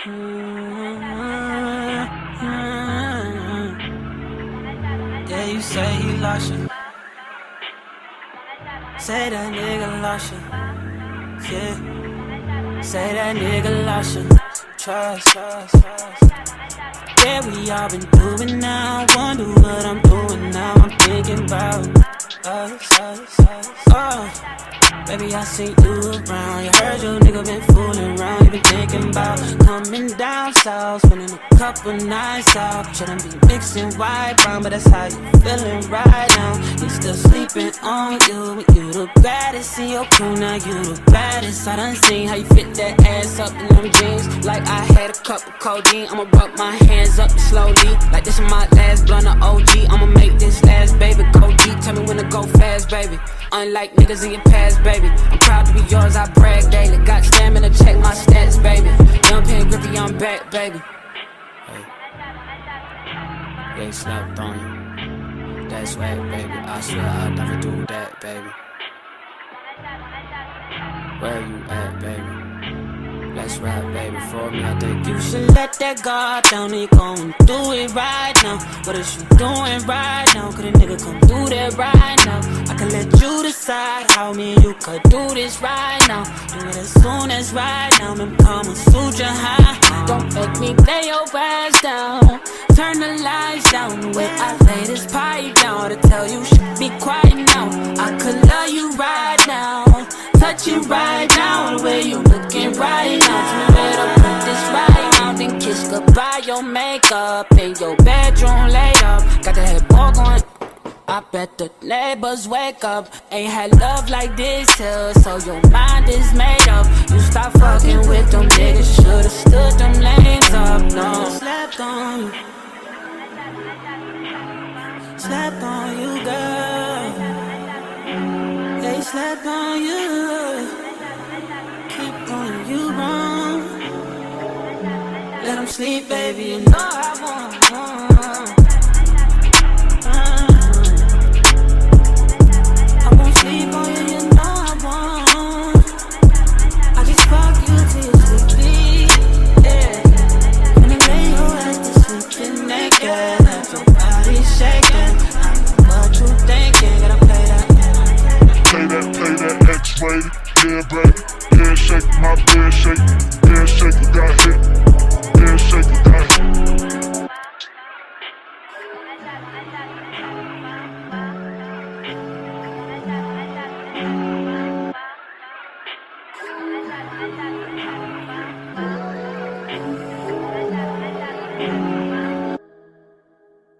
Mm-hmm. Yeah, you say he lost you. Say that nigga lost you. Yeah. Say that nigga lost you. Trust, trust, trust. Yeah, we all been doing now. Wonder what I'm doing now. I'm thinking about us, us, us. Oh. Baby, I see you around. Been fooling around. You been thinking about coming down south, spending a couple nights out. Shouldn't be mixing white brown, but that's how you feeling right now. You still sleeping on you, you the baddest in your crew. Now you the baddest. I done seen how you fit that ass up in them jeans, like I had a cup of codeine. I'ma rub my hands up slowly, like this is my last blunt of OG. I'ma make this last baby go deep. Tell me when to go fast, baby. Unlike niggas in your past, baby. I'm proud to be yours, I brag daily. Got stamina, check my stats, baby. Young Ken Griffey, I'm back, baby. Hey. They slept on you. That's right, baby. I swear I'll never do that, baby. Where you at, baby? Let's baby, for me. I think you should let that guard down you What is you doing right now? Could a nigga come do that right now? I can let you decide how me and you could do this right now. Do it as soon as right now. And suit your high. Don't make me lay your ass down. Turn the lights down. The way I lay this pipe down to tell you should be quiet now. I could love you right now. Touch you right now. The way you looking right now. Then kiss goodbye your makeup. In your bedroom lay up. Got the head ball going. I bet the neighbors wake up. Ain't had love like this here, so your mind is made up. You stop fucking with them niggas, should've stood them lanes up. No, slept on you, slept on you, girl. They slept on you, sleep, baby. You know I You.